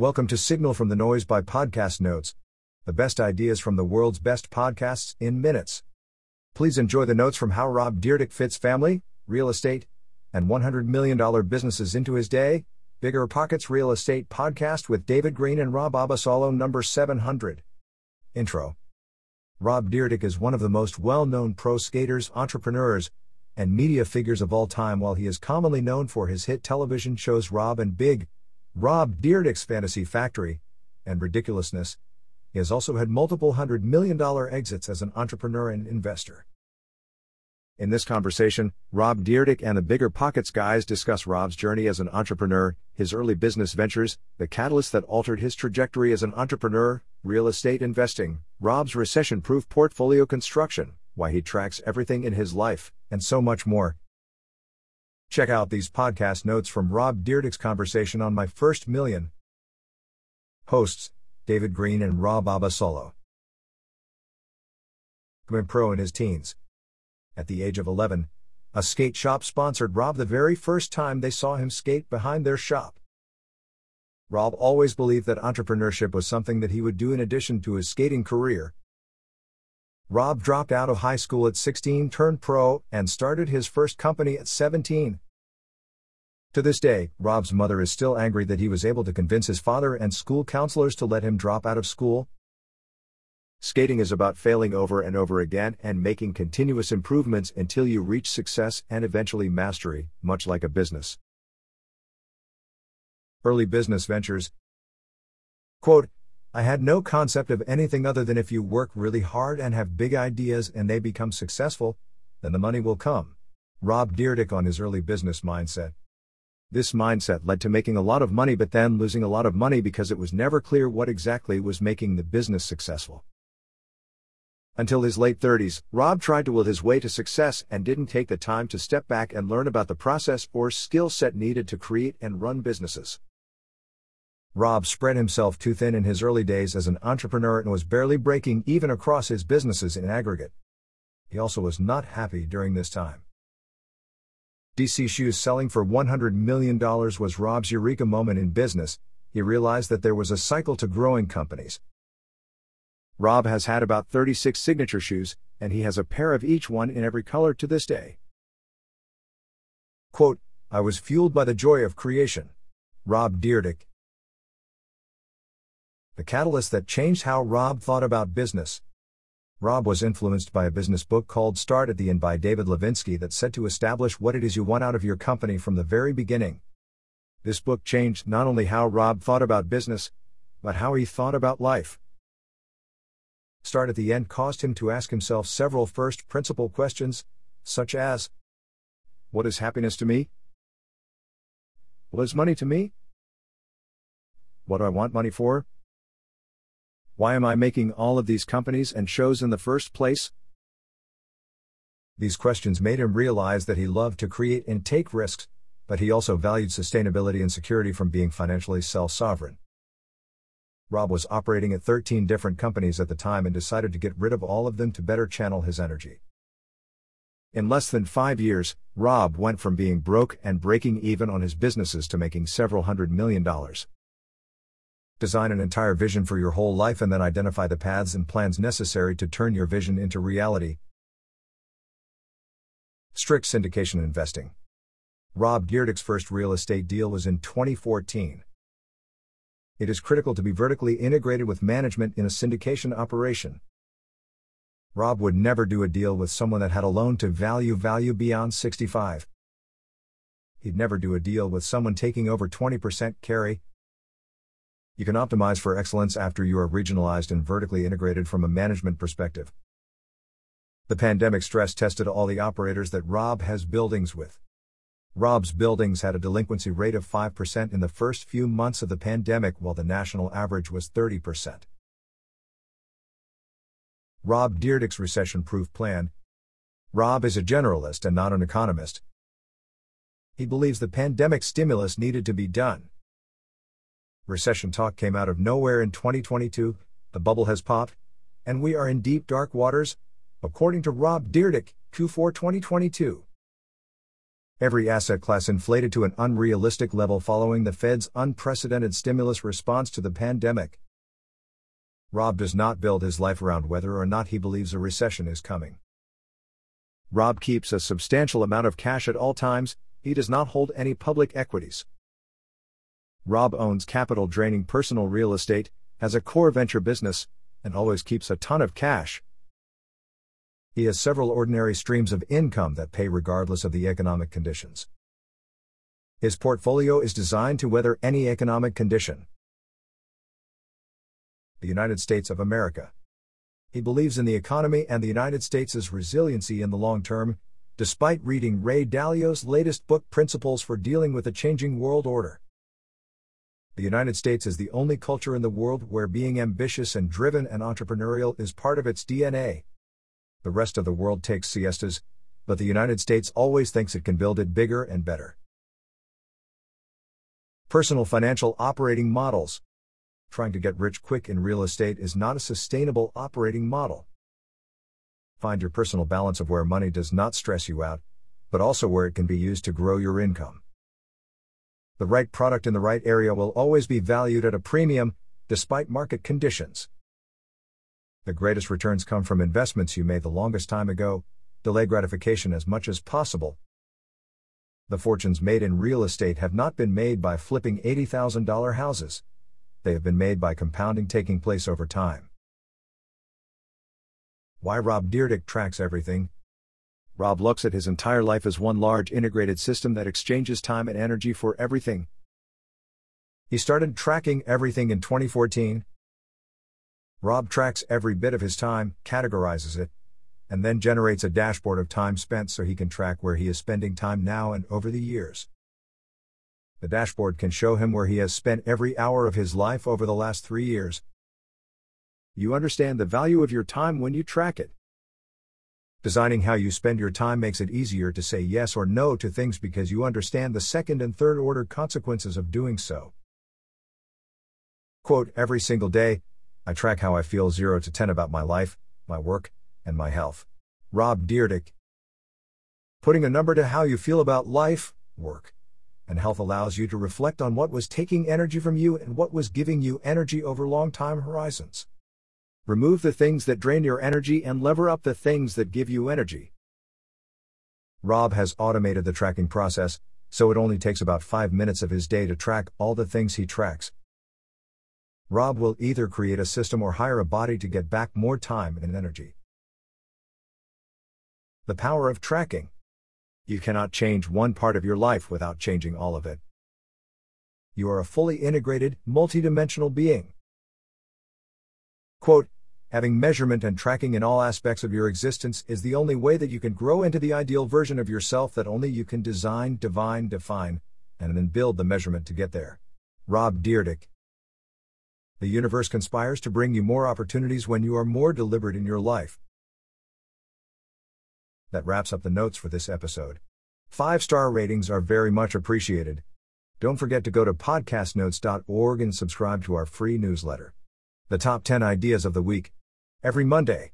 Welcome to Signal from the Noise by Podcast Notes, the best ideas from the world's best podcasts in minutes. Please enjoy the notes from how Rob Dyrdek fits family, real estate, and $100 million businesses into his day. Bigger Pockets Real Estate Podcast with David Greene and Rob Abasolo, number 700. Intro Rob Dyrdek is one of the most well known pro skaters, entrepreneurs, and media figures of all time, while he is commonly known for his hit television shows Rob and Big, Rob Dyrdek's Fantasy Factory, and Ridiculousness. He has also had multiple hundred million dollar exits as an entrepreneur and investor. In this conversation, Rob Dyrdek and the Bigger Pockets guys discuss Rob's journey as an entrepreneur, his early business ventures, the catalyst that altered his trajectory as an entrepreneur, real estate investing, Rob's recession proof portfolio construction, why he tracks everything in his life, and so much more. Check out these podcast notes from Rob Dyrdek's conversation on My First Million. Hosts David Greene and Rob Abasolo. Becoming pro in his teens. At the age of 11, a skate shop sponsored Rob the very first time they saw him skate behind their shop. Rob always believed that entrepreneurship was something that he would do in addition to his skating career. Rob dropped out of high school at 16, turned pro, and started his first company at 17. To this day, Rob's mother is still angry that he was able to convince his father and school counselors to let him drop out of school. Skating is about failing over and over again and making continuous improvements until you reach success and eventually mastery, much like a business. Early business ventures. Quote, I had no concept of anything other than if you work really hard and have big ideas and they become successful, then the money will come. Rob Dyrdek on his early business mindset. This mindset led to making a lot of money but then losing a lot of money because it was never clear what exactly was making the business successful. Until his late 30s, Rob tried to will his way to success and didn't take the time to step back and learn about the process or skill set needed to create and run businesses. Rob spread himself too thin in his early days as an entrepreneur and was barely breaking even across his businesses in aggregate. He also was not happy during this time. DC Shoes selling for $100 million was Rob's eureka moment in business. He realized that there was a cycle to growing companies. Rob has had about 36 signature shoes, and he has a pair of each one in every color to this day. Quote, I was fueled by the joy of creation. Rob Dyrdek, the catalyst that changed how Rob thought about business. Rob was influenced by a business book called Start at the End by David Levinsky that said to establish what it is you want out of your company from the very beginning. This book changed not only how Rob thought about business, but how he thought about life. Start at the End caused him to ask himself several first principle questions, such as What is happiness to me? What is money to me? What do I want money for? Why am I making all of these companies and shows in the first place? These questions made him realize that he loved to create and take risks, but he also valued sustainability and security from being financially self sovereign. Rob was operating at 13 different companies at the time and decided to get rid of all of them to better channel his energy. In less than five years, Rob went from being broke and breaking even on his businesses to making several hundred million dollars. Design an entire vision for your whole life and then identify the paths and plans necessary to turn your vision into reality. Strict syndication investing. Rob Dyrdek's first real estate deal was in 2014. It is critical to be vertically integrated with management in a syndication operation. Rob would never do a deal with someone that had a loan to value value beyond 65. He'd never do a deal with someone taking over 20% carry, you can optimize for excellence after you are regionalized and vertically integrated from a management perspective. The pandemic stress tested all the operators that Rob has buildings with. Rob's buildings had a delinquency rate of 5% in the first few months of the pandemic, while the national average was 30%. Rob Dyrdek's recession proof plan. Rob is a generalist and not an economist. He believes the pandemic stimulus needed to be done recession talk came out of nowhere in 2022, the bubble has popped, and we are in deep dark waters, according to Rob Dyrdek, Q4 2022. Every asset class inflated to an unrealistic level following the Fed's unprecedented stimulus response to the pandemic. Rob does not build his life around whether or not he believes a recession is coming. Rob keeps a substantial amount of cash at all times, he does not hold any public equities. Rob owns capital draining personal real estate, has a core venture business, and always keeps a ton of cash. He has several ordinary streams of income that pay regardless of the economic conditions. His portfolio is designed to weather any economic condition. The United States of America. He believes in the economy and the United States' resiliency in the long term, despite reading Ray Dalio's latest book, Principles for Dealing with a Changing World Order. The United States is the only culture in the world where being ambitious and driven and entrepreneurial is part of its DNA the rest of the world takes siestas, but the United States always thinks it can build it bigger and better. Personal financial operating models. Trying to get rich quick in real estate is not a sustainable operating model. Find your personal balance of where money does not stress you out, but also where it can be used to grow your income. The right product in the right area will always be valued at a premium, despite market conditions. The greatest returns come from investments you made the longest time ago, delay gratification as much as possible. The fortunes made in real estate have not been made by flipping $80,000 houses. They have been made by compounding taking place over time. Why Rob Dyrdek tracks everything. Rob looks at his entire life as one large integrated system that exchanges time and energy for everything. He started tracking everything in 2014, Rob tracks every bit of his time, categorizes it, and then generates a dashboard of time spent so he can track where he is spending time now and over the years. The dashboard can show him where he has spent every hour of his life over the last three years. You understand the value of your time when you track it. Designing how you spend your time makes it easier to say yes or no to things because you understand the second and third order consequences of doing so. Quote, every single day, I track how I feel 0 to 10 about my life, my work, and my health. Rob Dyrdek. Putting a number to how you feel about life, work, and health allows you to reflect on what was taking energy from you and what was giving you energy over long time horizons. Remove the things that drain your energy and lever up the things that give you energy. Rob has automated the tracking process, so it only takes about 5 minutes of his day to track all the things he tracks. Rob will either create a system or hire a body to get back more time and energy. The power of tracking. You cannot change one part of your life without changing all of it. You are a fully integrated, multidimensional being. Quote, Having measurement and tracking in all aspects of your existence is the only way that you can grow into the ideal version of yourself that only you can design, divine, define, and then build the measurement to get there. Rob Dyrdek the universe conspires to bring you more opportunities when you are more deliberate in your life. That wraps up the notes for this episode. Five star ratings are very much appreciated. Don't forget to go to podcastnotes.org and subscribe to our free newsletter. The top 10 ideas of the week. Every Monday.